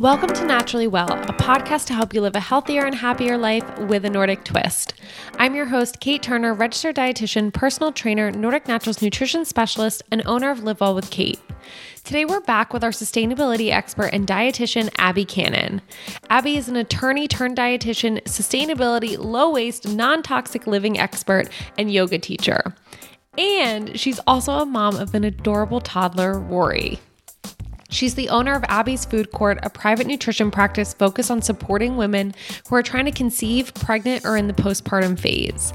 Welcome to Naturally Well, a podcast to help you live a healthier and happier life with a Nordic twist. I'm your host, Kate Turner, registered dietitian, personal trainer, Nordic Naturals nutrition specialist, and owner of Live Well with Kate. Today, we're back with our sustainability expert and dietitian, Abby Cannon. Abby is an attorney turned dietitian, sustainability, low waste, non toxic living expert, and yoga teacher. And she's also a mom of an adorable toddler, Rory. She's the owner of Abby's Food Court, a private nutrition practice focused on supporting women who are trying to conceive, pregnant, or in the postpartum phase.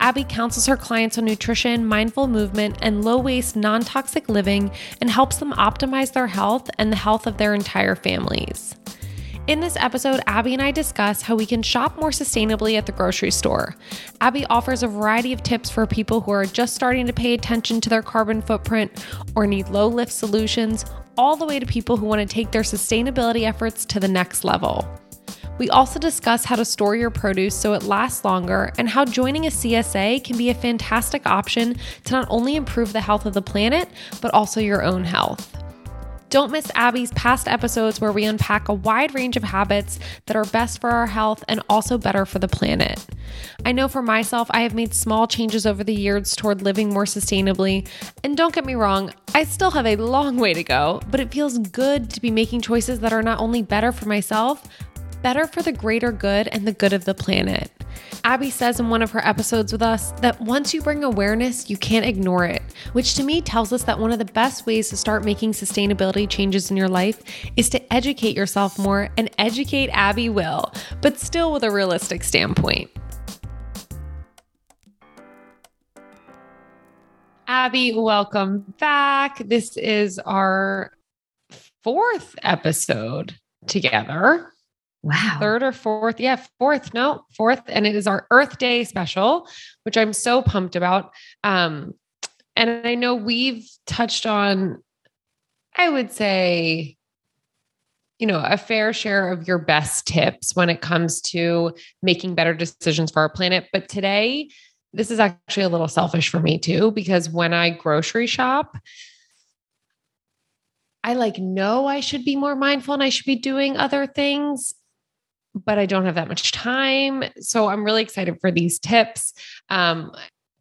Abby counsels her clients on nutrition, mindful movement, and low waste, non toxic living and helps them optimize their health and the health of their entire families. In this episode, Abby and I discuss how we can shop more sustainably at the grocery store. Abby offers a variety of tips for people who are just starting to pay attention to their carbon footprint or need low lift solutions, all the way to people who want to take their sustainability efforts to the next level. We also discuss how to store your produce so it lasts longer and how joining a CSA can be a fantastic option to not only improve the health of the planet, but also your own health. Don't miss Abby's past episodes where we unpack a wide range of habits that are best for our health and also better for the planet. I know for myself, I have made small changes over the years toward living more sustainably. And don't get me wrong, I still have a long way to go, but it feels good to be making choices that are not only better for myself, better for the greater good and the good of the planet. Abby says in one of her episodes with us that once you bring awareness, you can't ignore it, which to me tells us that one of the best ways to start making sustainability changes in your life is to educate yourself more, and educate Abby will, but still with a realistic standpoint. Abby, welcome back. This is our fourth episode together. Wow. Third or fourth. Yeah, fourth. No, fourth. And it is our Earth Day special, which I'm so pumped about. Um, and I know we've touched on, I would say, you know, a fair share of your best tips when it comes to making better decisions for our planet. But today, this is actually a little selfish for me too, because when I grocery shop, I like know I should be more mindful and I should be doing other things but I don't have that much time. So I'm really excited for these tips. Um,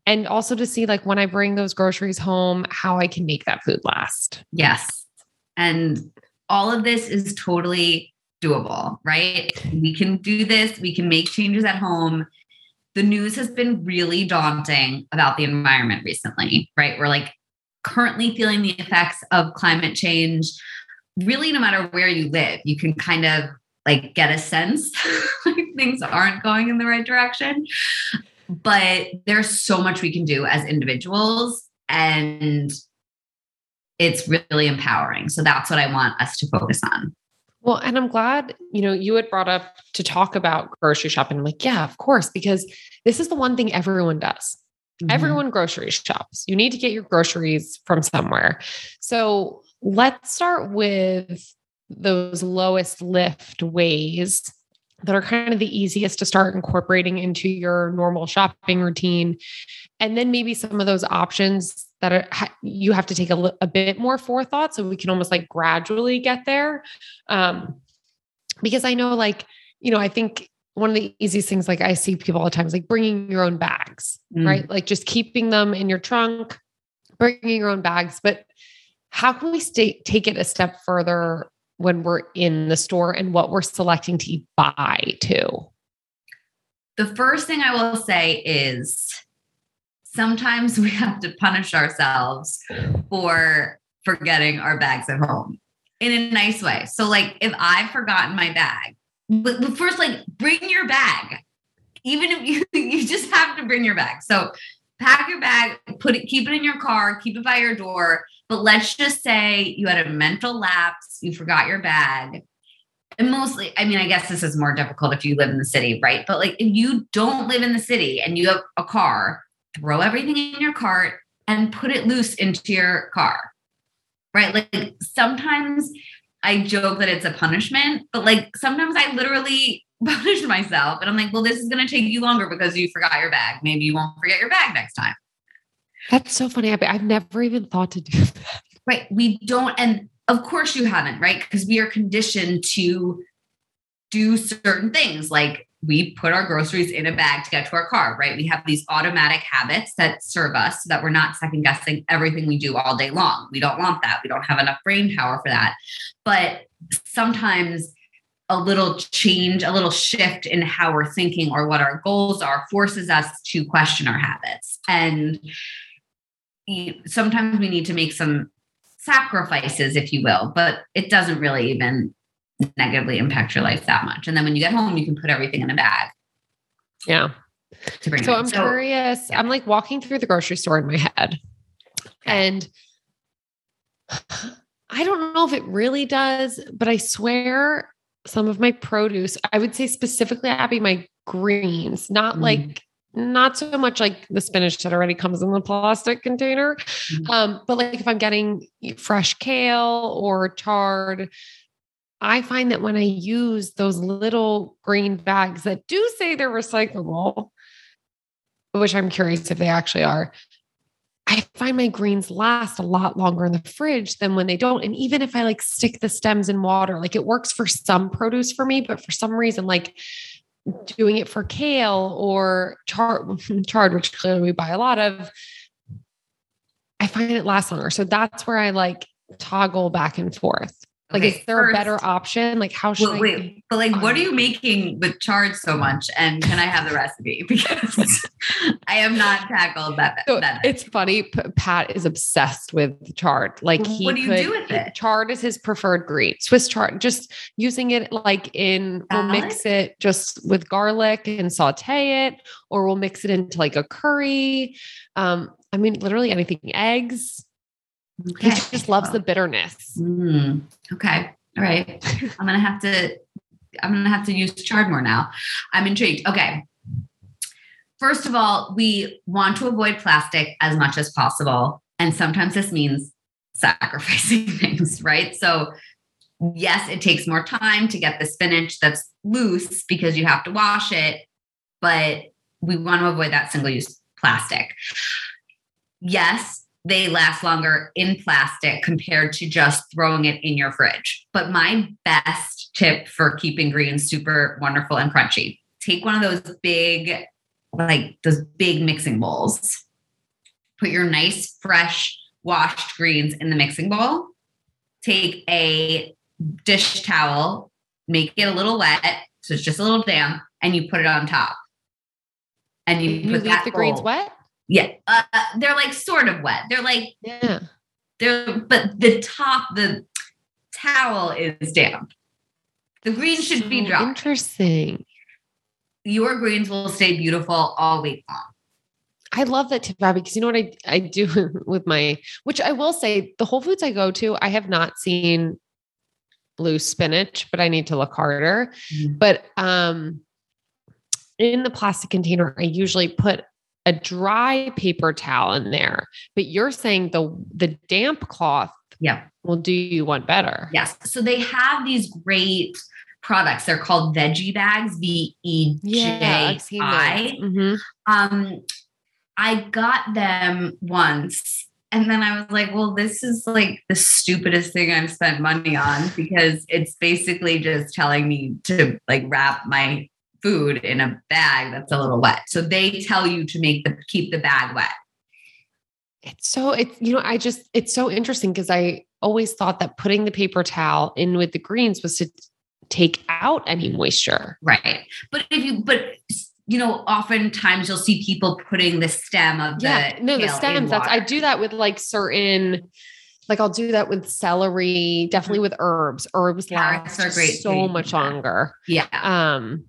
and also to see like when I bring those groceries home, how I can make that food last. Yes. And all of this is totally doable, right? We can do this, we can make changes at home. The news has been really daunting about the environment recently, right? We're like currently feeling the effects of climate change. Really, no matter where you live, you can kind of like get a sense like things aren't going in the right direction. But there's so much we can do as individuals and it's really empowering. So that's what I want us to focus on. Well, and I'm glad, you know, you had brought up to talk about grocery shopping. I'm like, yeah, of course, because this is the one thing everyone does. Mm-hmm. Everyone grocery shops. You need to get your groceries from somewhere. So let's start with those lowest lift ways that are kind of the easiest to start incorporating into your normal shopping routine. And then maybe some of those options that are, you have to take a, a bit more forethought so we can almost like gradually get there. Um, because I know, like, you know, I think one of the easiest things, like I see people all the time, is like bringing your own bags, mm. right? Like just keeping them in your trunk, bringing your own bags. But how can we stay, take it a step further when we're in the store and what we're selecting to buy too? The first thing I will say is sometimes we have to punish ourselves for forgetting our bags at home in a nice way. So, like, if I've forgotten my bag, but, first, like, bring your bag. Even if you you just have to bring your bag. So, pack your bag, put it, keep it in your car, keep it by your door. But let's just say you had a mental lapse, you forgot your bag. And mostly, I mean, I guess this is more difficult if you live in the city, right? But like if you don't live in the city and you have a car, throw everything in your cart and put it loose into your car, right? Like sometimes I joke that it's a punishment, but like sometimes I literally punish myself and I'm like, well, this is going to take you longer because you forgot your bag. Maybe you won't forget your bag next time. That's so funny. I've never even thought to do that. Right. We don't. And of course you haven't, right? Because we are conditioned to do certain things like we put our groceries in a bag to get to our car, right? We have these automatic habits that serve us so that we're not second guessing everything we do all day long. We don't want that. We don't have enough brain power for that. But sometimes a little change, a little shift in how we're thinking or what our goals are forces us to question our habits. And sometimes we need to make some sacrifices, if you will, but it doesn't really even negatively impact your life that much. And then when you get home, you can put everything in a bag. Yeah. so I'm so, curious. Yeah. I'm like walking through the grocery store in my head. And I don't know if it really does, but I swear some of my produce, I would say specifically Abby, my greens, not mm. like not so much like the spinach that already comes in the plastic container. Mm. Um, but like if I'm getting fresh kale or chard, I find that when I use those little green bags that do say they're recyclable, which I'm curious if they actually are, I find my greens last a lot longer in the fridge than when they don't. And even if I like stick the stems in water, like it works for some produce for me, but for some reason, like doing it for kale or chard, chard, which clearly we buy a lot of, I find it lasts longer. So that's where I like toggle back and forth. Like, okay, is there first, a better option? Like, how should well, I? Wait, but like, what are you making with chard so much? And can I have the recipe? Because I have not tackled that. So that it's funny. Pat is obsessed with chard. Like, he what do you could, do with it? Chard is his preferred green. Swiss chard. Just using it like in. We'll mix it just with garlic and saute it, or we'll mix it into like a curry. Um, I mean, literally anything. Eggs Okay. He just loves the bitterness. Mm, okay. All right. I'm gonna have to I'm gonna have to use chard more now. I'm intrigued. Okay. First of all, we want to avoid plastic as much as possible. And sometimes this means sacrificing things, right? So yes, it takes more time to get the spinach that's loose because you have to wash it, but we want to avoid that single use plastic. Yes, they last longer in plastic compared to just throwing it in your fridge. But my best tip for keeping greens super wonderful and crunchy take one of those big, like those big mixing bowls, put your nice, fresh, washed greens in the mixing bowl, take a dish towel, make it a little wet, so it's just a little damp, and you put it on top. And you, you leave the bowl. greens wet? Yeah, uh, they're like sort of wet. They're like yeah, they're but the top the towel is damp. The greens should be dry. Interesting. Your greens will stay beautiful all week long. I love that tip, Abby, because you know what I, I do with my, which I will say, the Whole Foods I go to, I have not seen blue spinach, but I need to look harder. Mm-hmm. But um, in the plastic container, I usually put a dry paper towel in there, but you're saying the the damp cloth yeah will do you one better. Yes. So they have these great products. They're called veggie bags, V E J I. Mm-hmm. Um, I got them once and then I was like, well, this is like the stupidest thing I've spent money on because it's basically just telling me to like wrap my food in a bag that's a little wet. So they tell you to make the keep the bag wet. It's so it's you know I just it's so interesting because I always thought that putting the paper towel in with the greens was to take out any moisture. Right. But if you but you know, oftentimes you'll see people putting the stem of the yeah, no, the stems. That's I do that with like certain like I'll do that with celery, definitely mm-hmm. with herbs. Herbs Carrots last so much longer. Yeah. Um,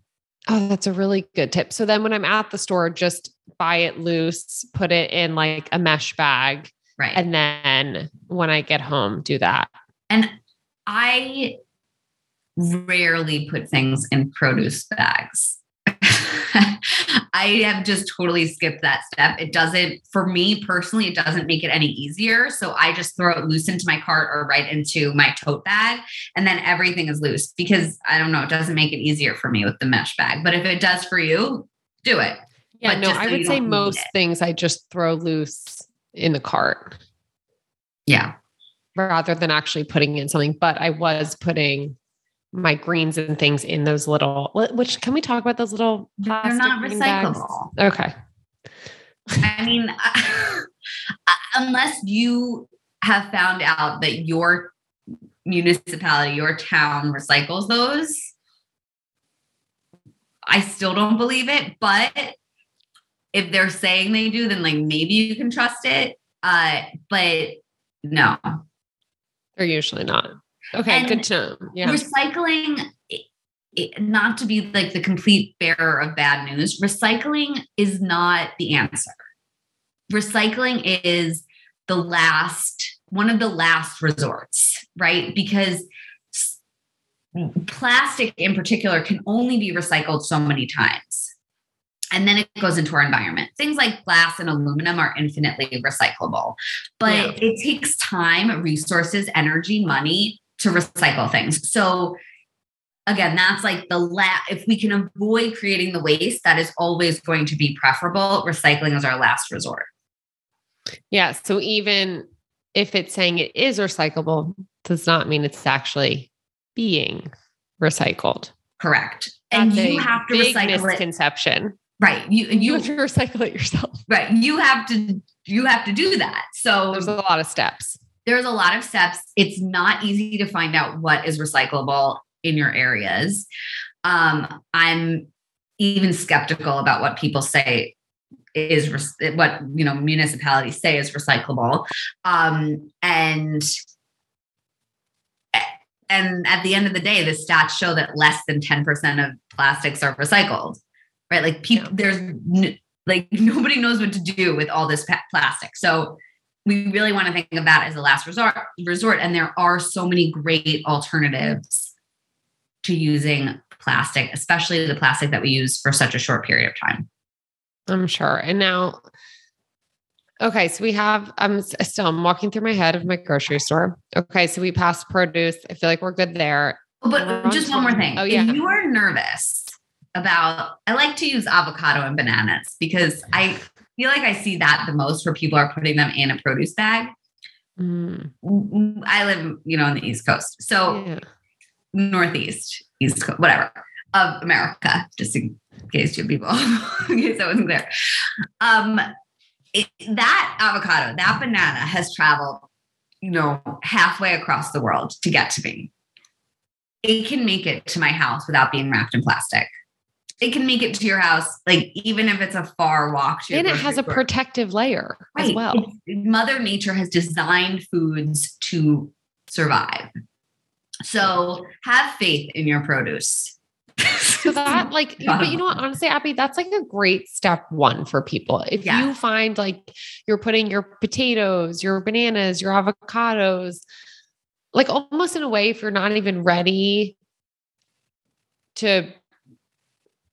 Oh, that's a really good tip. So then when I'm at the store, just buy it loose, put it in like a mesh bag. Right. And then when I get home, do that. And I rarely put things in produce bags. I have just totally skipped that step. It doesn't, for me personally, it doesn't make it any easier. So I just throw it loose into my cart or right into my tote bag, and then everything is loose because I don't know, it doesn't make it easier for me with the mesh bag. But if it does for you, do it. Yeah, but no, I would say most things I just throw loose in the cart. Yeah. rather than actually putting in something. But I was putting my greens and things in those little. Which can we talk about those little? They're not recyclable. Bags? Okay. I mean, unless you have found out that your municipality, your town recycles those, I still don't believe it. But if they're saying they do, then like maybe you can trust it. Uh, but no, they're usually not. Okay, and good to know. Yeah. Recycling, not to be like the complete bearer of bad news, recycling is not the answer. Recycling is the last, one of the last resorts, right? Because plastic in particular can only be recycled so many times. And then it goes into our environment. Things like glass and aluminum are infinitely recyclable, but yeah. it takes time, resources, energy, money to recycle things. So again, that's like the last, if we can avoid creating the waste, that is always going to be preferable. Recycling is our last resort. Yeah. So even if it's saying it is recyclable, does not mean it's actually being recycled. Correct. That's and you have to recycle misconception. It. Right. You, you, you have to recycle it yourself. Right. You have to you have to do that. So there's a lot of steps. There's a lot of steps. It's not easy to find out what is recyclable in your areas. Um, I'm even skeptical about what people say is what you know municipalities say is recyclable um, and and at the end of the day the stats show that less than 10% of plastics are recycled right like people there's like nobody knows what to do with all this plastic so we really want to think of that as a last resort resort and there are so many great alternatives to using plastic especially the plastic that we use for such a short period of time I'm sure. And now, okay, so we have, I'm still, I'm walking through my head of my grocery store. Okay, so we passed produce. I feel like we're good there. Oh, but just one more thing. Oh, yeah. If you are nervous about, I like to use avocado and bananas because I feel like I see that the most where people are putting them in a produce bag. Mm. I live, you know, on the East Coast. So, yeah. Northeast, East Coast, whatever, of America, just in case you people, in case that wasn't clear. Um, it, that avocado, that banana has traveled, you know, halfway across the world to get to me. It can make it to my house without being wrapped in plastic. It can make it to your house, like even if it's a far walk. and it has a store. protective layer right. as well. It's, Mother Nature has designed foods to survive. So have faith in your produce so that like but you know what honestly abby that's like a great step one for people if yeah. you find like you're putting your potatoes your bananas your avocados like almost in a way if you're not even ready to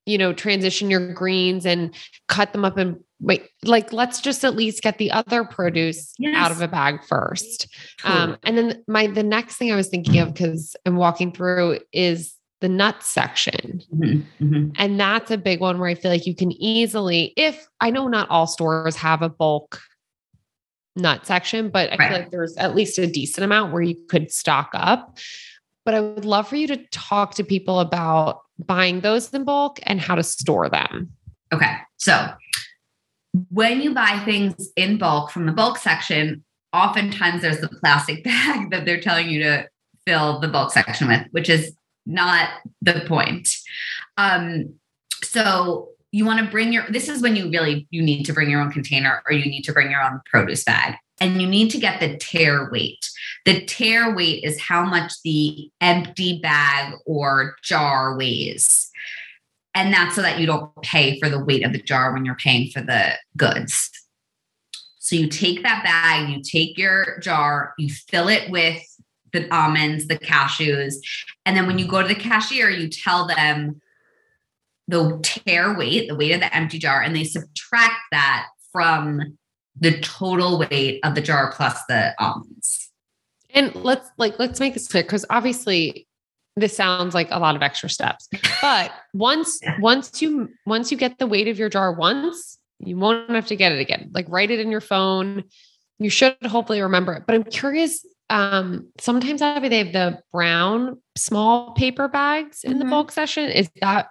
you know transition your greens and cut them up and wait like let's just at least get the other produce yes. out of a bag first cool. um and then my the next thing i was thinking of because i'm walking through is the nuts section. Mm-hmm, mm-hmm. And that's a big one where I feel like you can easily, if I know not all stores have a bulk nut section, but I right. feel like there's at least a decent amount where you could stock up. But I would love for you to talk to people about buying those in bulk and how to store them. Okay. So when you buy things in bulk from the bulk section, oftentimes there's the plastic bag that they're telling you to fill the bulk section with, which is not the point. Um, so you want to bring your this is when you really you need to bring your own container or you need to bring your own produce bag and you need to get the tare weight. The tare weight is how much the empty bag or jar weighs. And that's so that you don't pay for the weight of the jar when you're paying for the goods. So you take that bag you take your jar you fill it with the almonds, the cashews. And then when you go to the cashier, you tell them the tare weight, the weight of the empty jar, and they subtract that from the total weight of the jar plus the almonds. And let's like let's make this clear because obviously this sounds like a lot of extra steps. But once yeah. once you once you get the weight of your jar once, you won't have to get it again. Like write it in your phone. You should hopefully remember it. But I'm curious um sometimes Abby, they have the brown small paper bags in the Mhm. bulk session. Is that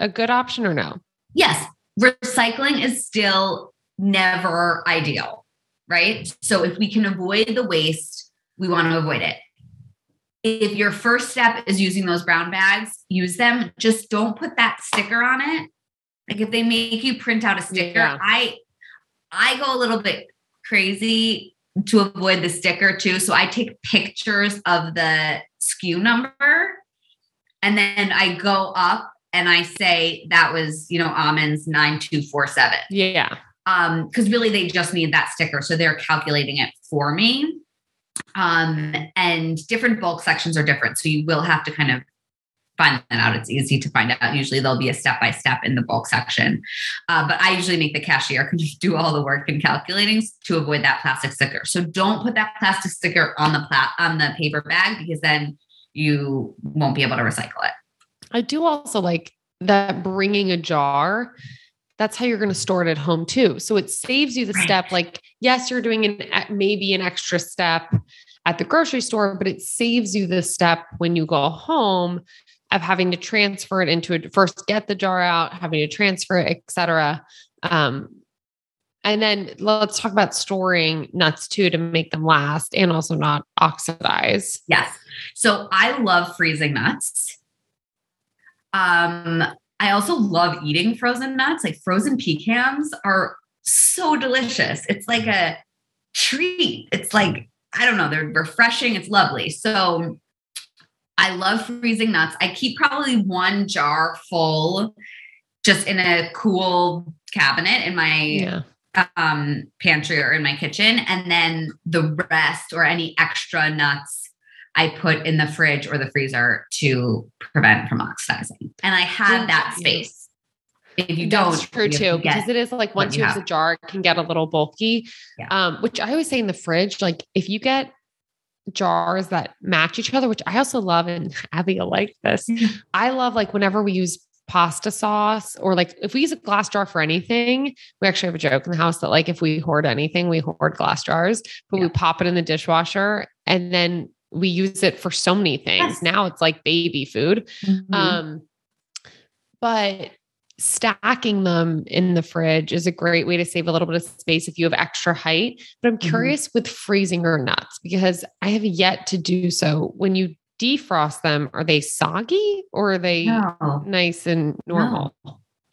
a good option or no? Yes, recycling is still never ideal, right? So if we can avoid the waste, we want to avoid it. If your first step is using those brown bags, use them. Just don't put that sticker on it. Like if they make you print out a sticker, Yeah. I I go a little bit crazy to avoid the sticker too. So I take pictures of the SKU number and then I go up and I say that was, you know, almonds 9247. Yeah. Um, because really they just need that sticker. So they're calculating it for me. Um, and different bulk sections are different. So you will have to kind of find that out. It's easy to find out. Usually there'll be a step by step in the bulk section. Uh, but I usually make the cashier do all the work in calculating to avoid that plastic sticker. So don't put that plastic sticker on the plat on the paper bag because then you won't be able to recycle it. I do also like that bringing a jar. That's how you're going to store it at home too. So it saves you the Right. step. Like, yes, you're doing an maybe an extra step at the grocery store, but it saves you the step when you go home of having to transfer it into a first get the jar out, having to transfer it, etc. Um, and then let's talk about storing nuts too to make them last and also not oxidize. Yes. So I love freezing nuts. Um, I also love eating frozen nuts. Like frozen pecans are so delicious. It's like a treat. It's like, I don't know, they're refreshing. It's lovely. So I love freezing nuts. I keep probably one jar full just in a cool cabinet in my Yeah. um, pantry or in my kitchen. And then the rest or any extra nuts I put in the fridge or the freezer to prevent from oxidizing. And I have that Yeah. space. If you don't, That's true you too, because it is like once you have. the jar, it can get a little bulky. Yeah. Um, which I always say in the fridge, like if you get jars that match each other, which I also love, and Abby will like this. I love like whenever we use pasta sauce or like if we use a glass jar for anything, we actually have a joke in the house that like if we hoard anything, we hoard glass jars, but we pop it in the dishwasher and then we use it for so many things. Yes. Now it's like baby food. Mhm. Um, but stacking them in the fridge is a great way to save a little bit of space if you have extra height. But I'm Mhm. curious with freezing your nuts because I have yet to do so. When you defrost them, are they soggy or are they no, nice and normal?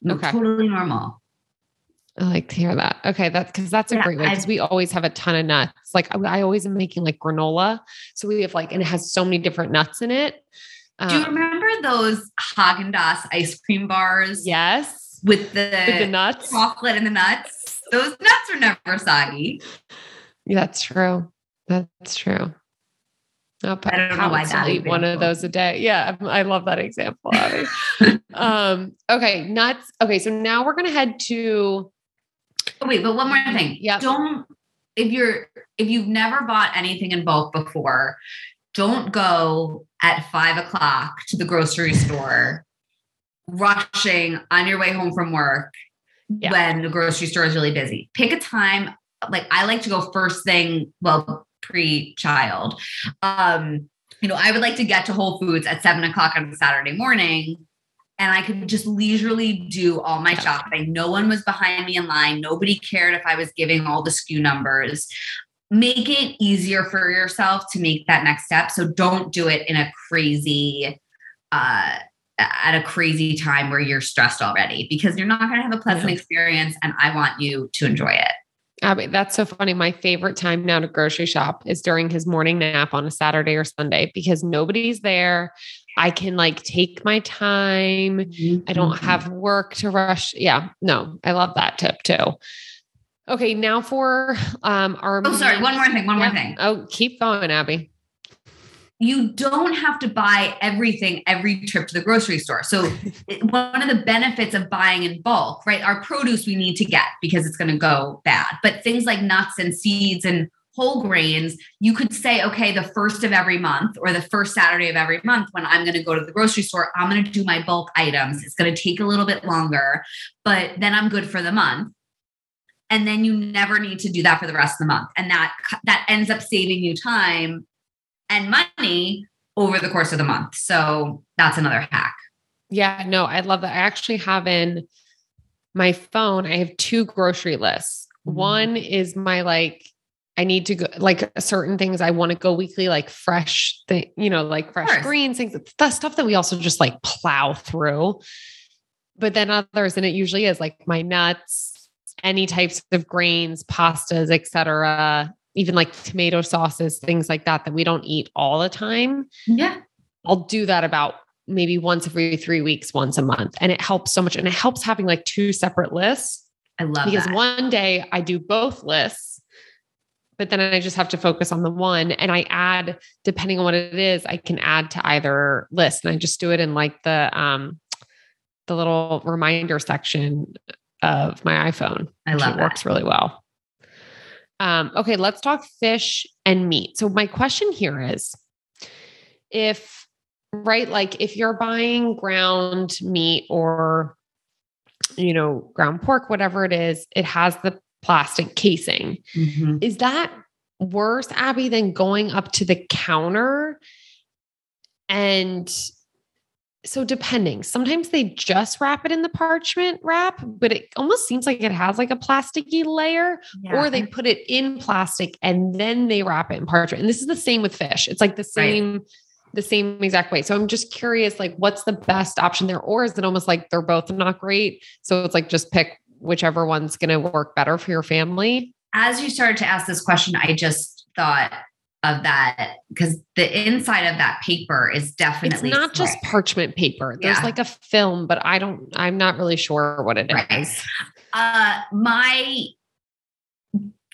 no, okay. totally normal. I like to hear that. Okay, that's because that's a Yeah, great way because we always have a ton of nuts. Like I, I always am making like granola, so we have like and it has so many different nuts in it. Do you Um, remember those Haagen Dazs ice cream bars? yes, With the, with the nuts. chocolate and the nuts. Those nuts are never soggy. Yeah, that's true. That's true. I'll I don't know why that eat one of those a day. Yeah, I love that example, um, okay, nuts. Okay, so now we're gonna head to Oh, wait, but one more thing. Yeah. Don't if you're if you've never bought anything in bulk before, don't go at five o'clock to the grocery store rushing on your way home from work Yeah. when the grocery store is really busy. Pick a time. Like I like to go first thing, well, pre-child. Um, you know, I would like to get to Whole Foods at seven o'clock on a Saturday morning and I could just leisurely do all my shopping. No one was behind me in line. Nobody cared if I was giving all the SKU numbers. Make it easier for yourself to make that next step. So don't do it in a crazy, uh, at a crazy time where you're stressed already because you're not going to have a pleasant Yeah. experience. And I want you to enjoy it. Abby. That's so funny. My favorite time now to grocery shop is during his morning nap on a Saturday or Sunday because nobody's there. I can like take my time. I Mm-hmm. don't have work to rush. Yeah, no, I love that tip too. Okay, now for um our Oh, sorry. One more thing. One Yeah. more thing. Oh, keep going, Abby. you don't have to buy everything every trip to the grocery store. So, one of the benefits of buying in bulk, right? Our produce we need to get because it's going to go bad. But things like nuts and seeds and whole grains, you could say, okay, the first of every month or the first Saturday of every month when I'm going to go to the grocery store, I'm going to do my bulk items. It's going to take a little bit longer, but then I'm good for the month. And then you never need to do that for the rest of the month. And that that ends up saving you time and money over the course of the month. So that's another hack. Yeah, no, I love that. I actually have in my phone, I have two grocery lists. Mm-hmm. One is my like, I need to go like certain things I want to go weekly, like fresh thing, you know, like fresh greens, things, the stuff that we also just like plow through. But then others, and it usually is like my nuts, any types of grains, pastas, etc even like tomato sauces, things like that, that we don't eat all the time. Yeah. I'll do that about maybe once every three weeks, once a month. And it helps so much. And it helps having like two separate lists. I love because that. one day I do both lists, but then I just have to focus on the one. And I add, depending on what it is, I can add to either list. And I just do it in like the um the little reminder section of my iPhone. I love it. Works really well. Um, okay, let's talk fish and meat. So my question here is if right like if you're buying ground meat or you know ground pork whatever it is it has the plastic casing. Mm-hmm. is that worse abby than going up to the counter? And so depending sometimes they just wrap it in the parchment wrap but it almost seems like it has like a plasticky layer yeah. or they put it in plastic and then they wrap it in parchment. And this is the same with fish. It's like the same right. the same exact way. So i'm just curious like what's the best option there? Or is it almost like they're both not great? So it's like just pick whichever one's going to work better for your family as you started to ask this question i just thought of that because the inside of that paper is definitely it's not just parchment paper there's yeah. like a film but i don't i'm not really sure what it right. is. uh my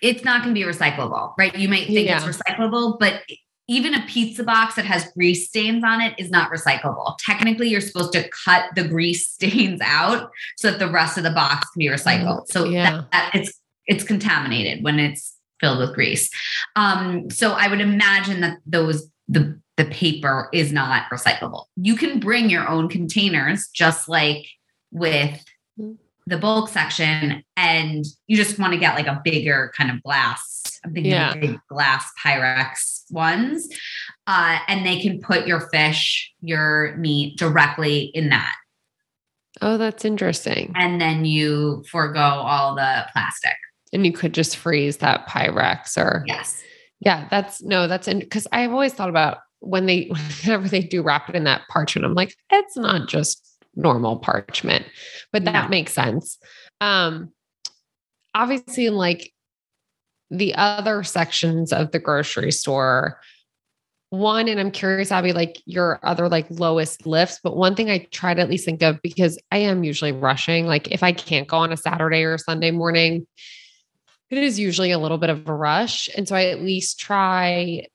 it's not going to be recyclable right you might think yeah. it's recyclable but even a pizza box that has grease stains on it is not recyclable. Technically, you're supposed to cut the grease stains out so that the rest of the box can be recycled. So yeah. that, that it's it's contaminated when it's filled with grease. Um, so I would imagine that those the the paper is not recyclable. You can bring your own containers, just like with the bulk section, and you just want to get like a bigger kind of glass. I'm thinking yeah. big glass Pyrex ones, uh, and they can put your fish, your meat directly in that. Oh, that's interesting. And then you forego all the plastic and you could just freeze that Pyrex or yes. Yeah, that's no, that's in because I've always thought about when they whenever they do wrap it in that parchment, I'm like, it's not just normal parchment, but that no. makes sense. Um obviously like the other sections of the grocery store, one, and I'm curious, Abby, like your other like lowest lifts, but one thing I try to at least think of because I am usually rushing, like if I can't go on a Saturday or Sunday morning, it is usually a little bit of a rush. And so I at least try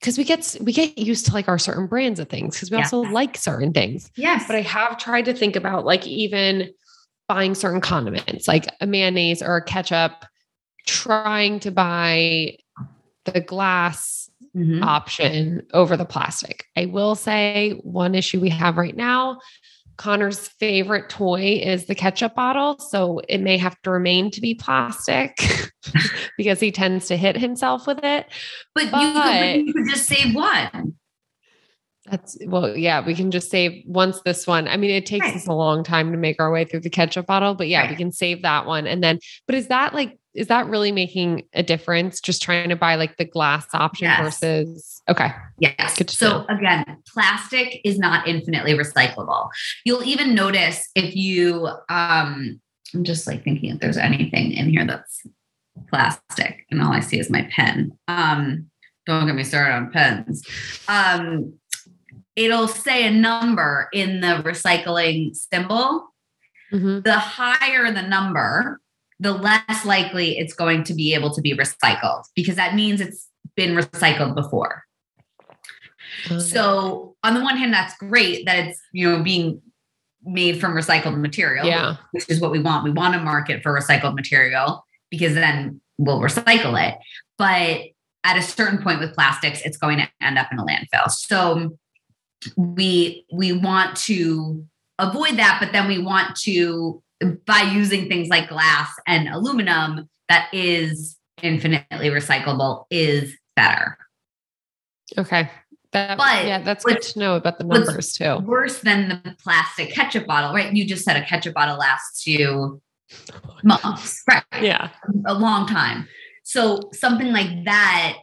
because we get we get used to like our certain brands of things because we yeah. also like certain things. Yes. But I have tried to think about like even buying certain condiments, like a mayonnaise or a ketchup, trying to buy the glass mm-hmm. option over the plastic. I will say one issue we have right now Connor's favorite toy is the ketchup bottle. So it may have to remain to be plastic because he tends to hit himself with it. But, but you, could, you, could, just save one. That's well, yeah, we can just save once this one. I mean, it takes right. us a long time to make our way through the ketchup bottle, but yeah, right. we can save that one. And then, but is that like is that really making a difference? Just trying to buy like the glass option yes. versus okay. Yes. so know. again, plastic is not infinitely recyclable. You'll even notice if you um I'm just like thinking if there's anything in here that's plastic and all I see is my pen. Um don't get me started on pens. Um it'll say a number in the recycling symbol. Mm-hmm. The higher the number, the less likely it's going to be able to be recycled because that means it's been recycled before. Okay. So on the one hand, that's great that it's you know being made from recycled material, yeah. which is what we want. We want to market for recycled material because then we'll recycle it. But at a certain point with plastics, it's going to end up in a landfill. So we we want to avoid that, but then we want to by using things like glass and aluminum that is infinitely recyclable is better. Okay. That, But yeah, that's good to know about the numbers too. Worse than the plastic ketchup bottle, right? You just said a ketchup bottle lasts you months, right? Yeah. a long time. So something like that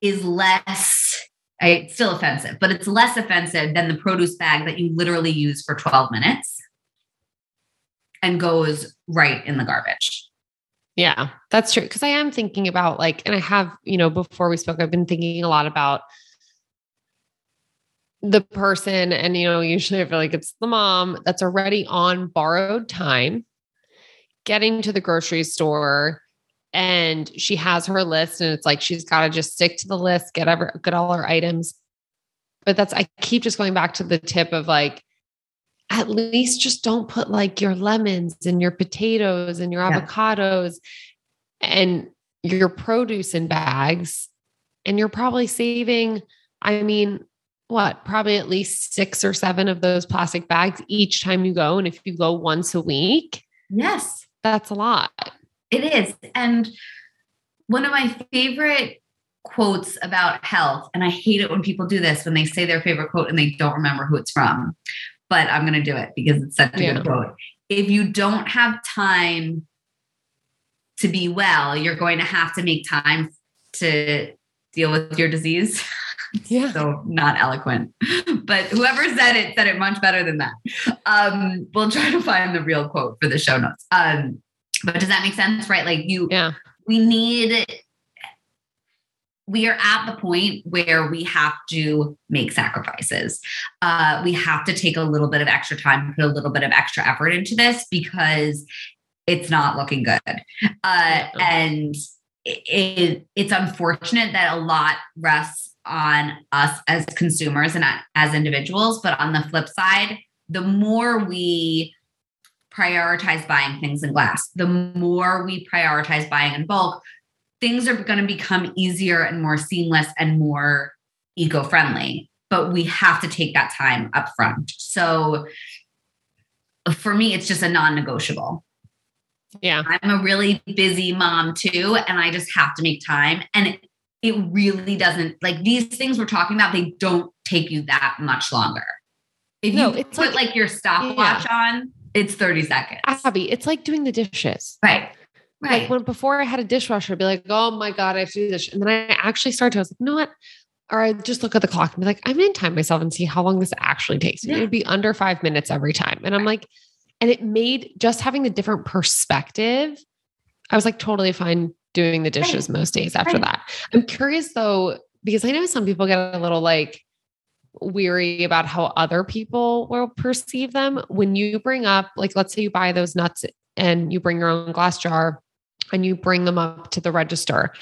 is less, it's still offensive, but it's less offensive than the produce bag that you literally use for 12 minutes and goes right in the garbage. Yeah, that's true. Cause I am thinking about like, and I have, you know, before we spoke, I've been thinking a lot about the person, and, you know, usually I feel like it's the mom that's already on borrowed time, getting to the grocery store. And she has her list, and it's like she's got to just stick to the list, get ever get all her items. But that's I keep just going back to the tip of like, at least just don't put like your lemons and your potatoes and your Yeah. avocados and your produce in bags. And you're probably saving, I mean, what, probably at least six or seven of those plastic bags each time you go. And if you go once a week, Yes, that's a lot. it is. And one of my favorite quotes about health, and I hate it when people do this when they say their favorite quote and they don't remember who it's from, but I'm going to do it because it's such a Yeah. good quote. If you don't have time to be well, you're going to have to make time to deal with your disease. Yeah. so not eloquent, but whoever said it said it much better than that. Um, we'll try to find the real quote for the show notes. Um, but does that make sense? Right? Like you, Yeah. we need. We are at the point where we have to make sacrifices. Uh, we have to take a little bit of extra time, put a little bit of extra effort into this because it's not looking good. Uh, And it, it, it's unfortunate that a lot rests on us as consumers and as individuals. But on the flip side, the more we prioritize buying things in glass, the more we prioritize buying in bulk, things are going to become easier and more seamless and more eco friendly. But we have to take that time up front. So for me, it's just a non negotiable. Yeah. I'm a really busy mom too, and I just have to make time. And it, it really doesn't like these things we're talking about, they don't take you that much longer. If No, you it's put like- like, your stopwatch on, it's 30 seconds. Abby, it's like doing the dishes. right. Right. Like when before I had a dishwasher, I'd be like, oh my God, I have to do this. And then I actually started to, I was like, you know what? Or I just look at the clock and be like, I'm going to time myself and see how long this actually takes. Yeah. It would be under five minutes every time. And I'm like, and it made just having the different perspective. I was like totally fine doing the dishes most days after Right. that. I'm curious though, because I know some people get a little like weary about how other people will perceive them. When you bring up, like, let's say you buy those nuts and you bring your own glass jar and you bring them up to the register.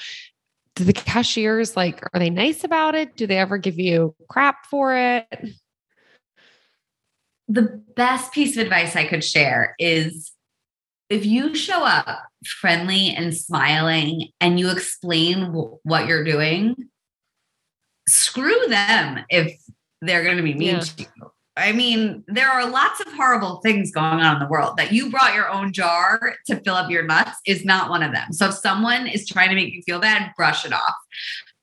Do the cashiers like, are they nice about it? Do they ever give you crap for it? the best piece of advice I could share is if you show up friendly and smiling and you explain w- what you're doing, screw them if they're going to be mean Yeah. to you. I mean, there are lots of horrible things going on in the world. That you brought your own jar to fill up your nuts is not one of them. So if someone is trying to make you feel bad, brush it off.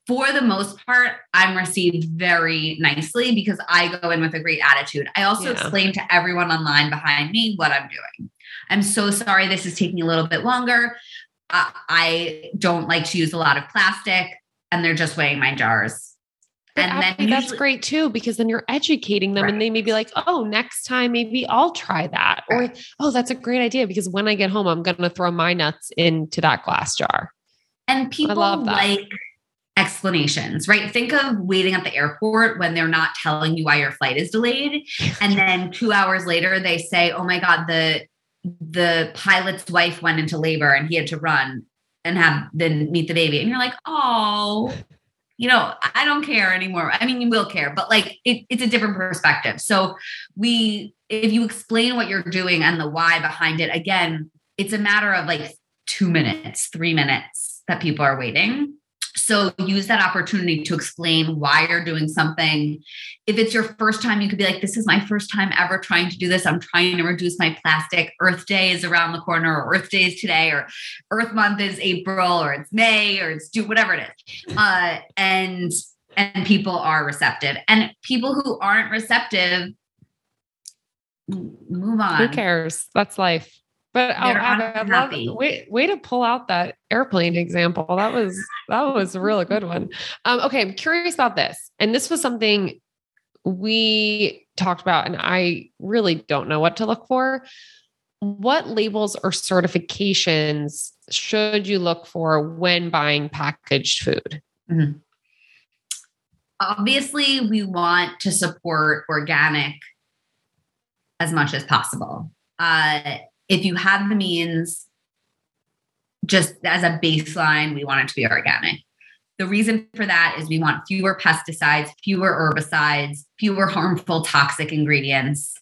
For the most part, I'm received very nicely because I go in with a great attitude. I also Yeah. explain to everyone online behind me what I'm doing. I'm so sorry this is taking a little bit longer. I, I don't like to use a lot of plastic, and they're just weighing my jars. But and then that's usually- great too, because then you're educating them Right. and they may be like, oh, next time maybe I'll try that. Or, oh, that's a great idea because when I get home, I'm going to throw my nuts into that glass jar. And people love like explanations, right? Think of waiting at the airport when they're not telling you why your flight is delayed. And then two hours later, they say, oh my God, the the pilot's wife went into labor and he had to run and have then meet the baby. And you're like, oh, you know, I don't care anymore. I mean, you will care, but like it, it's a different perspective. So we, if you explain what you're doing and the why behind it, again, it's a matter of like two minutes, three minutes that people are waiting. So use that opportunity to explain why you're doing something. If it's your first time, you could be like, this is my first time ever trying to do this. I'm trying to reduce my plastic. Earth Day is around the corner, or Earth Day is today, or Earth Month is April, or it's May, or it's June, whatever it is. Uh, and and people are receptive. And people who aren't receptive, move on. Who cares? That's life. But oh, I love way, way to pull out that airplane example. That was that was a really good one. Um, okay, I'm curious about this, and this was something we talked about, and I really don't know what to look for. What labels or certifications should you look for when buying packaged food? Mm-hmm. Obviously, we want to support organic as much as possible. Uh, if you have the means, just as a baseline, we want it to be organic. The reason for that is we want fewer pesticides, fewer herbicides, fewer harmful toxic ingredients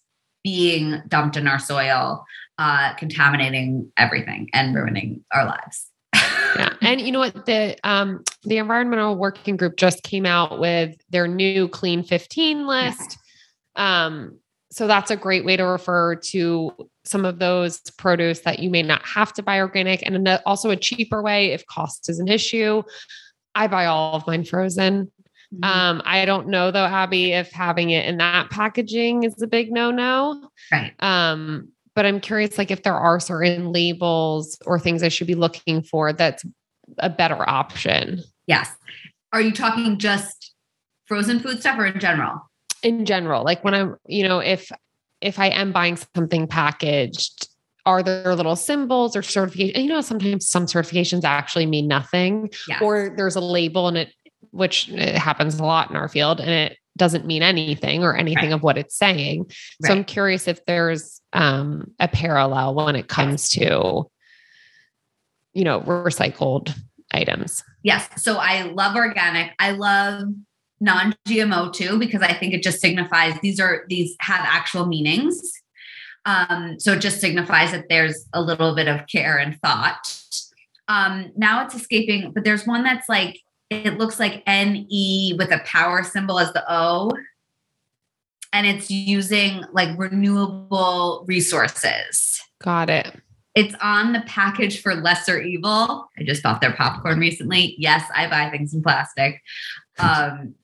being dumped in our soil, uh, contaminating everything and ruining our lives. yeah. And you know what? The um the environmental working group just came out with their new clean 15 list. Yeah. Um, so that's a great way to refer to some of those produce that you may not have to buy organic and also a cheaper way if cost is an issue. I buy all of mine frozen. Mm-hmm. Um, I don't know though, Abby, if having it in that packaging is a big no-no. Right. Um, but I'm curious, like if there are certain labels or things I should be looking for that's a better option. Yes. Are you talking just frozen food stuff or in general? In general, like when I'm, you know, if if I am buying something packaged, are there little symbols or certification? You know, sometimes some certifications actually mean nothing, yes. or there's a label and it, which it happens a lot in our field, and it doesn't mean anything or anything right. of what it's saying. Right. So I'm curious if there's um, a parallel when it comes to, you know, recycled items. Yes. So I love organic. I love non-GMO too because I think it just signifies these are these have actual meanings. Um, so it just signifies that there's a little bit of care and thought. Um, now it's escaping, but there's one that's like it looks like NE with a power symbol as the O. And it's using like renewable resources. Got it. It's on the package for LesserEvil. I just bought their popcorn recently. Yes, I buy things in plastic. Um,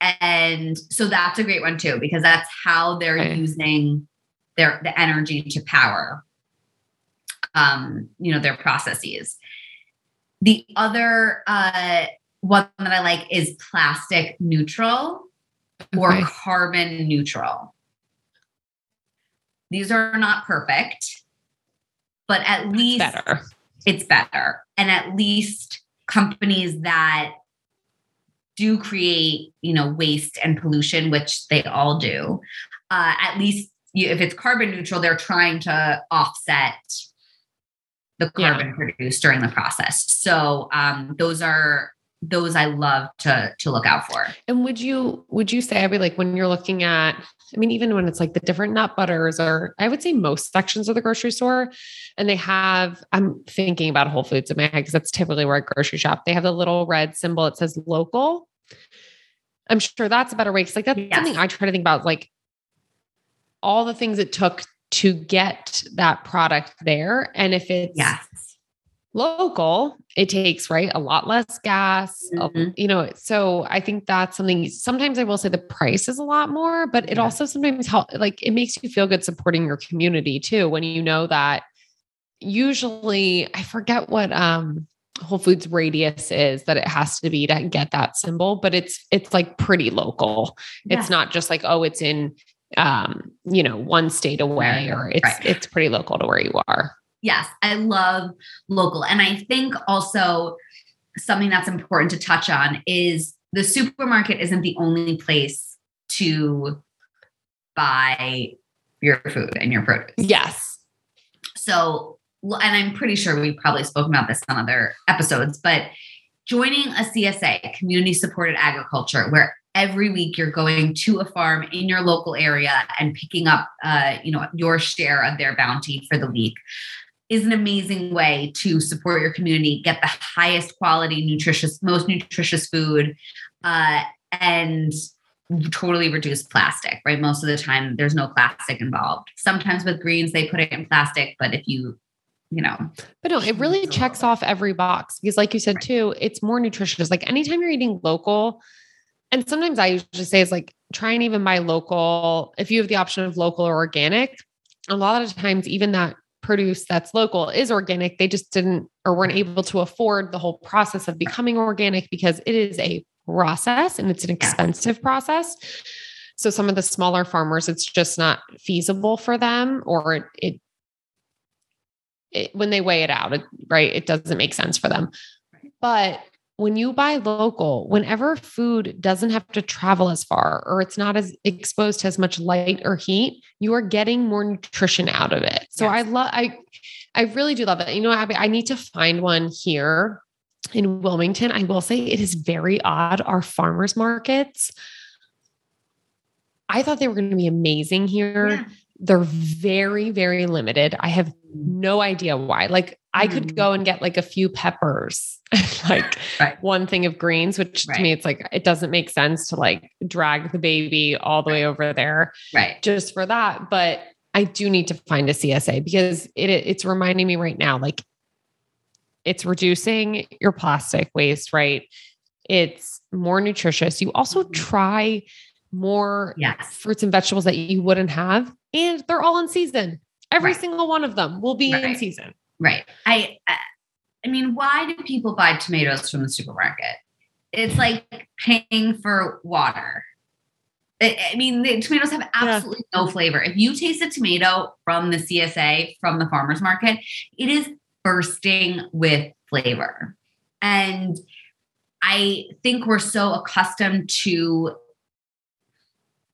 and so that's a great one too because that's how they're using their the energy to power um you know their processes the other uh one that i like is plastic neutral or okay. carbon neutral these are not perfect but at least better. it's better and at least companies that do create, you know, waste and pollution, which they all do, uh, at least you, if it's carbon neutral, they're trying to offset the carbon yeah. produced during the process. So um, those are those I love to to look out for. And would you would you say be like when you're looking at I mean even when it's like the different nut butters or I would say most sections of the grocery store and they have I'm thinking about Whole Foods in my head because that's typically where I grocery shop. They have the little red symbol it says local. I'm sure that's a better way cuz like that's yes. something I try to think about like all the things it took to get that product there and if it's yes local it takes right a lot less gas mm-hmm. you know so i think that's something sometimes i will say the price is a lot more but it yeah. also sometimes help like it makes you feel good supporting your community too when you know that usually i forget what um whole foods radius is that it has to be to get that symbol but it's it's like pretty local yeah. it's not just like oh it's in um you know one state away or it's right. it's pretty local to where you are Yes, I love local. And I think also something that's important to touch on is the supermarket isn't the only place to buy your food and your produce. Yes. So, and I'm pretty sure we've probably spoken about this on other episodes, but joining a CSA, community supported agriculture, where every week you're going to a farm in your local area and picking up uh, you know your share of their bounty for the week is an amazing way to support your community, get the highest quality, nutritious, most nutritious food, uh, and totally reduce plastic, right? Most of the time, there's no plastic involved. Sometimes with greens, they put it in plastic, but if you you know. But no, it really checks off every box because, like you said too, it's more nutritious. Like anytime you're eating local, and sometimes I usually say is like try and even buy local if you have the option of local or organic. A lot of times, even that produce that's local is organic. They just didn't or weren't able to afford the whole process of becoming organic because it is a process and it's an expensive process. So some of the smaller farmers, it's just not feasible for them, or it, it, it when they weigh it out, it, right? It doesn't make sense for them. But when you buy local, whenever food doesn't have to travel as far or it's not as exposed to as much light or heat, you are getting more nutrition out of it. So yes. I love I I really do love it. You know, I, I need to find one here in Wilmington. I will say it is very odd. Our farmers markets. I thought they were going to be amazing here. Yeah. They're very, very limited. I have no idea why. Like I could mm. go and get like a few peppers, like right. one thing of greens, which right. to me, it's like, it doesn't make sense to like drag the baby all the right. way over there. Right. Just for that. But I do need to find a CSA because it, it's reminding me right now, like it's reducing your plastic waste, right? It's more nutritious. You also mm-hmm. try more yes. fruits and vegetables that you wouldn't have, and they're all in season. Every right. single one of them will be right. in season. Right. I I mean, why do people buy tomatoes from the supermarket? It's like paying for water. I mean, the tomatoes have absolutely yeah. no flavor. If you taste a tomato from the CSA, from the farmer's market, it is bursting with flavor. And I think we're so accustomed to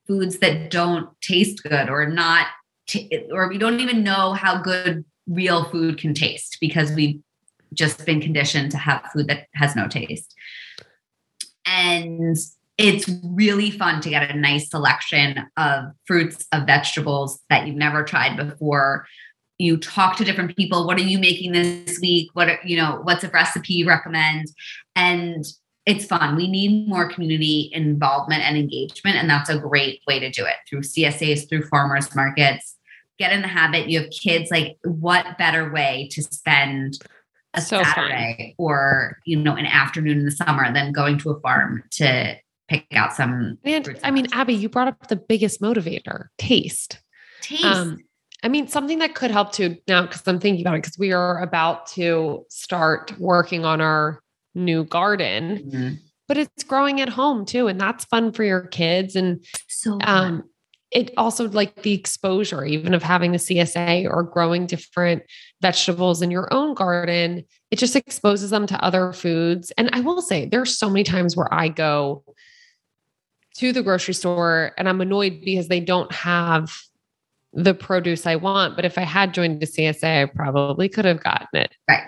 foods that don't taste good or not t- or we don't even know how good real food can taste because we've just been conditioned to have food that has no taste. And it's really fun to get a nice selection of fruits, of vegetables that you've never tried before. You talk to different people. What are you making this week? What are, you know, what's a recipe you recommend? And it's fun. We need more community involvement and engagement. And that's a great way to do it through CSAs, through farmers markets. Get in the habit. You have kids, like, what better way to spend a so Saturday fun. or, you know, an afternoon in the summer than going to a farm to pick out some. And I mean, Abby, you brought up the biggest motivator taste. Taste. Um, I mean, something that could help too now, because I'm thinking about it, because we are about to start working on our new garden. Mm-hmm. But it's growing at home too. And that's fun for your kids. And so um, it also like the exposure, even of having the CSA or growing different vegetables in your own garden, it just exposes them to other foods. And I will say, there's so many times where I go to the grocery store and I'm annoyed because they don't have the produce I want. But if I had joined the CSA, I probably could have gotten it. Right.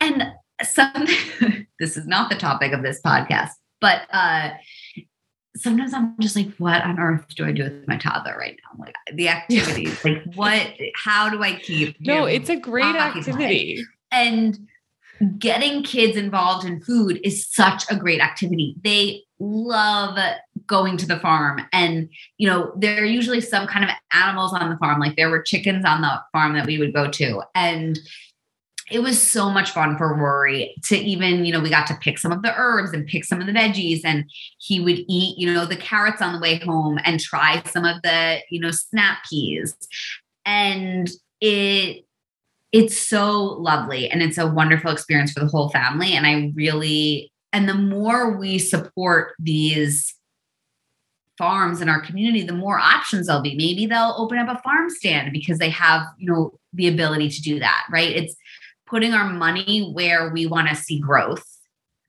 And some this is not the topic of this podcast, but uh sometimes I'm just like, what on earth do I do with my toddler right now? Like the activities, like what, how do I keep? No, it's a great activity. And getting kids involved in food is such a great activity. They love going to the farm and you know there are usually some kind of animals on the farm like there were chickens on the farm that we would go to and it was so much fun for Rory to even, you know, we got to pick some of the herbs and pick some of the veggies, and he would eat, you know, the carrots on the way home and try some of the, you know, snap peas. And it, it's so lovely and it's a wonderful experience for the whole family. And I really, and the more we support these farms in our community, the more options there'll be. Maybe they'll open up a farm stand because they have, you know, the ability to do that, right? It's putting our money where we want to see growth.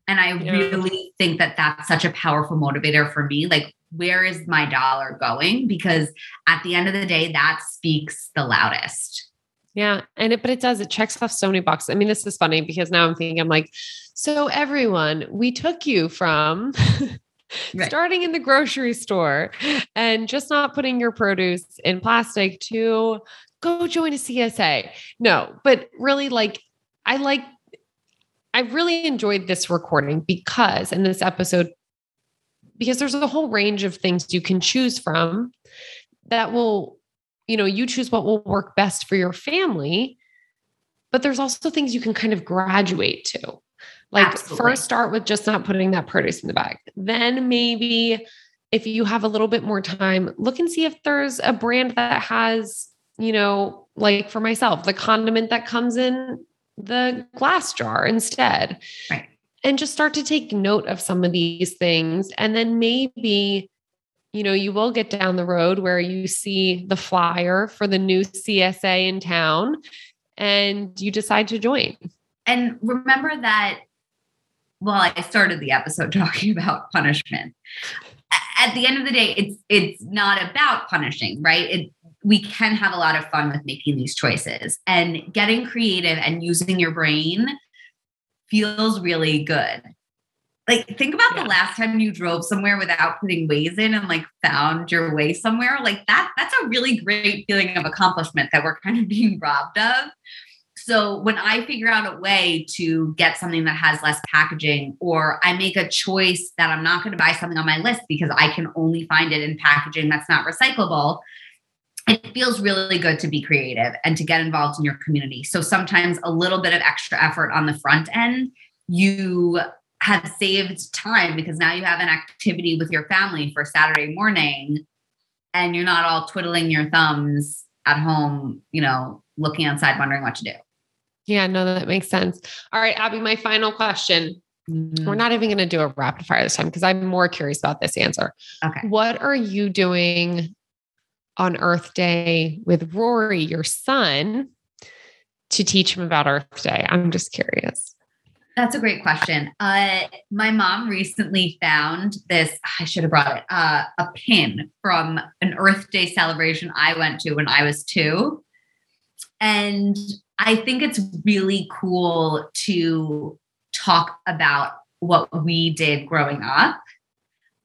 And I yeah. really think that that's such a powerful motivator for me. Like, where is my dollar going? Because at the end of the day, that speaks the loudest. Yeah. And it, but it does, it checks off so many boxes. I mean, this is funny because now I'm thinking, I'm like, so everyone, we took you from right. starting in the grocery store and just not putting your produce in plastic to go join a CSA. No, but really like I like, I really enjoyed this recording because, in this episode, because there's a whole range of things you can choose from that will, you know, you choose what will work best for your family. But there's also things you can kind of graduate to. Like Absolutely. first start with just not putting that produce in the bag. Then maybe if you have a little bit more time, look and see if there's a brand that has, you know, like for myself, the condiment that comes in the glass jar instead. Right. And just start to take note of some of these things. And then maybe, you know, you will get down the road where you see the flyer for the new CSA in town and you decide to join. And remember that well, I started the episode talking about punishment. At the end of the day, it's it's not about punishing, right? It, we can have a lot of fun with making these choices and getting creative and using your brain feels really good. Like think about yeah. the last time you drove somewhere without putting Waze in and like found your way somewhere. Like that that's a really great feeling of accomplishment that we're kind of being robbed of. So when I figure out a way to get something that has less packaging, or I make a choice that I'm not going to buy something on my list because I can only find it in packaging that's not recyclable, it feels really good to be creative and to get involved in your community. So sometimes a little bit of extra effort on the front end, you have saved time because now you have an activity with your family for Saturday morning and you're not all twiddling your thumbs at home, you know, looking outside wondering what to do. Yeah, no, that makes sense. All right, Abby, my final question. Mm-hmm. We're not even going to do a rapid fire this time because I'm more curious about this answer. Okay. What are you doing on Earth Day with Rory, your son, to teach him about Earth Day? I'm just curious. That's a great question. Uh, my mom recently found this, I should have brought it, uh, a pin from an Earth Day celebration I went to when I was two. And I think it's really cool to talk about what we did growing up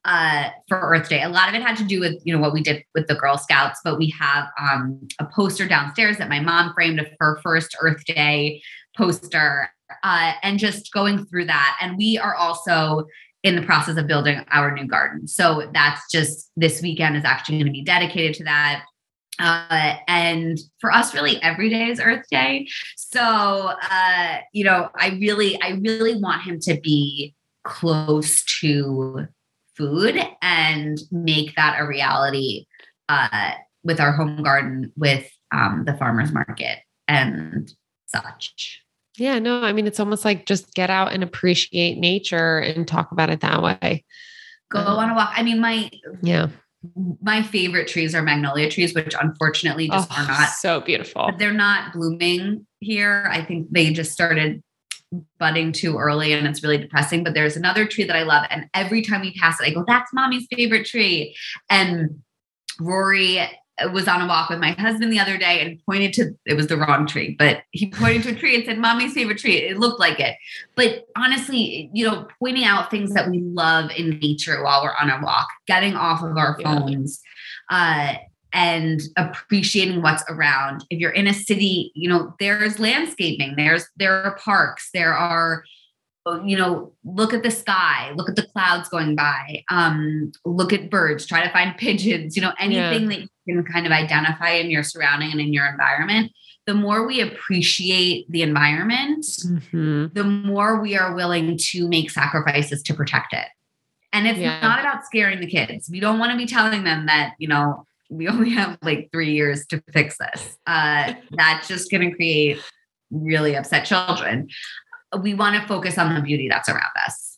uh, for Earth Day. A lot of it had to do with you know what we did with the Girl Scouts, but we have um, a poster downstairs that my mom framed of her first Earth Day poster, uh, and just going through that. And we are also in the process of building our new garden, so that's just this weekend is actually going to be dedicated to that. Uh, and for us, really, every day is Earth Day. So, uh, you know, I really, I really want him to be close to food and make that a reality uh, with our home garden, with um, the farmers market and such. Yeah, no, I mean, it's almost like just get out and appreciate nature and talk about it that way. Go um, on a walk. I mean, my yeah, my favorite trees are magnolia trees, which unfortunately just oh, are not so beautiful. They're not blooming here. I think they just started budding too early and it's really depressing. But there's another tree that I love. And every time we pass it, I go, that's mommy's favorite tree. And Rory was on a walk with my husband the other day and pointed to it was the wrong tree, but he pointed to a tree and said, Mommy's favorite tree. It looked like it. But honestly, you know, pointing out things that we love in nature while we're on a walk, getting off of our phones, uh, and appreciating what's around. If you're in a city, you know, there's landscaping, there's there are parks, there are you know, look at the sky, look at the clouds going by, um, look at birds, try to find pigeons, you know, anything yeah. that you can kind of identify in your surrounding and in your environment. The more we appreciate the environment, mm-hmm. the more we are willing to make sacrifices to protect it. And it's yeah. not about scaring the kids. We don't want to be telling them that, you know, we only have like three years to fix this. Uh, that's just going to create really upset children. We want to focus on the beauty that's around us.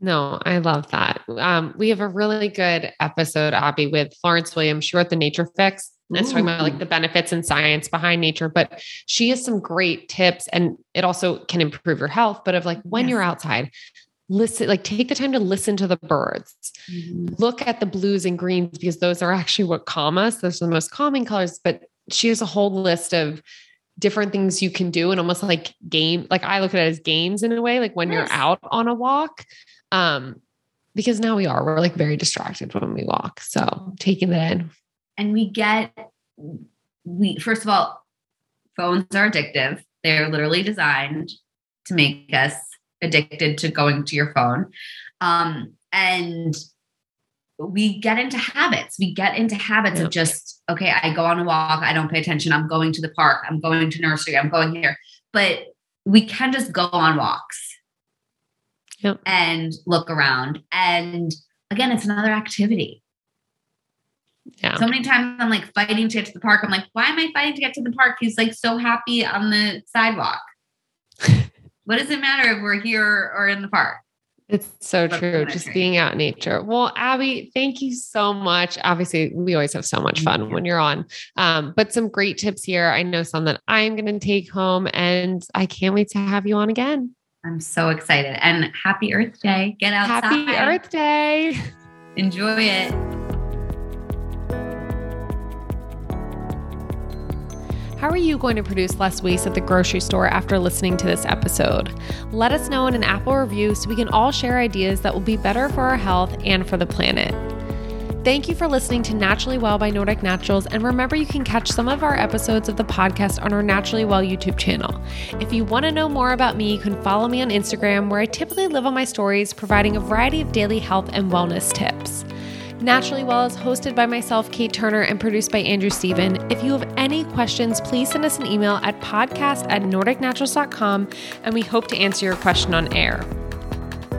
No, I love that. Um, we have a really good episode, Abby, with Florence Williams. She wrote the Nature Fix. And it's talking about like the benefits and science behind nature, but she has some great tips and it also can improve your health. But of like when yes. you're outside, listen, like take the time to listen to the birds, mm-hmm. look at the blues and greens because those are actually what calm us. Those are the most calming colors. But she has a whole list of different things you can do and almost like game. Like I look at it as games in a way, like when yes. you're out on a walk. Um, because now we are, we're like very distracted when we walk. So taking it in. And we get, we, first of all, phones are addictive. They're literally designed to make us addicted to going to your phone. Um, and we get into habits. We get into habits yep. of just, okay, I go on a walk, I don't pay attention, I'm going to the park, I'm going to nursery, I'm going here. But we can just go on walks yep. and look around. And again, it's another activity. Yeah. So many times I'm like fighting to get to the park. I'm like, why am I fighting to get to the park? He's like so happy on the sidewalk. What does it matter if we're here or in the park? It's so true. Just being out in nature. Well, Abby, thank you so much. Obviously, we always have so much fun when you're on. Um, but some great tips here. I know some that I'm going to take home, and I can't wait to have you on again. I'm so excited. And happy Earth Day. Get outside. Happy Earth Day. Enjoy it. How are you going to produce less waste at the grocery store after listening to this episode? Let us know in an Apple review so we can all share ideas that will be better for our health and for the planet. Thank you for listening to Naturally Well by Nordic Naturals. And remember, you can catch some of our episodes of the podcast on our Naturally Well YouTube channel. If you want to know more about me, you can follow me on Instagram, where I typically live on my stories, providing a variety of daily health and wellness tips. Naturally Well is hosted by myself, Kate Turner, and produced by Andrew Steven. If you have any questions, please send us an email at podcast at nordicnaturals.com and we hope to answer your question on air.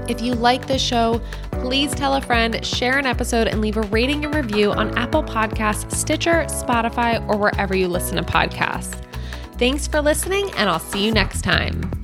If you like this show, please tell a friend, share an episode, and leave a rating and review on Apple Podcasts, Stitcher, Spotify, or wherever you listen to podcasts. Thanks for listening, and I'll see you next time.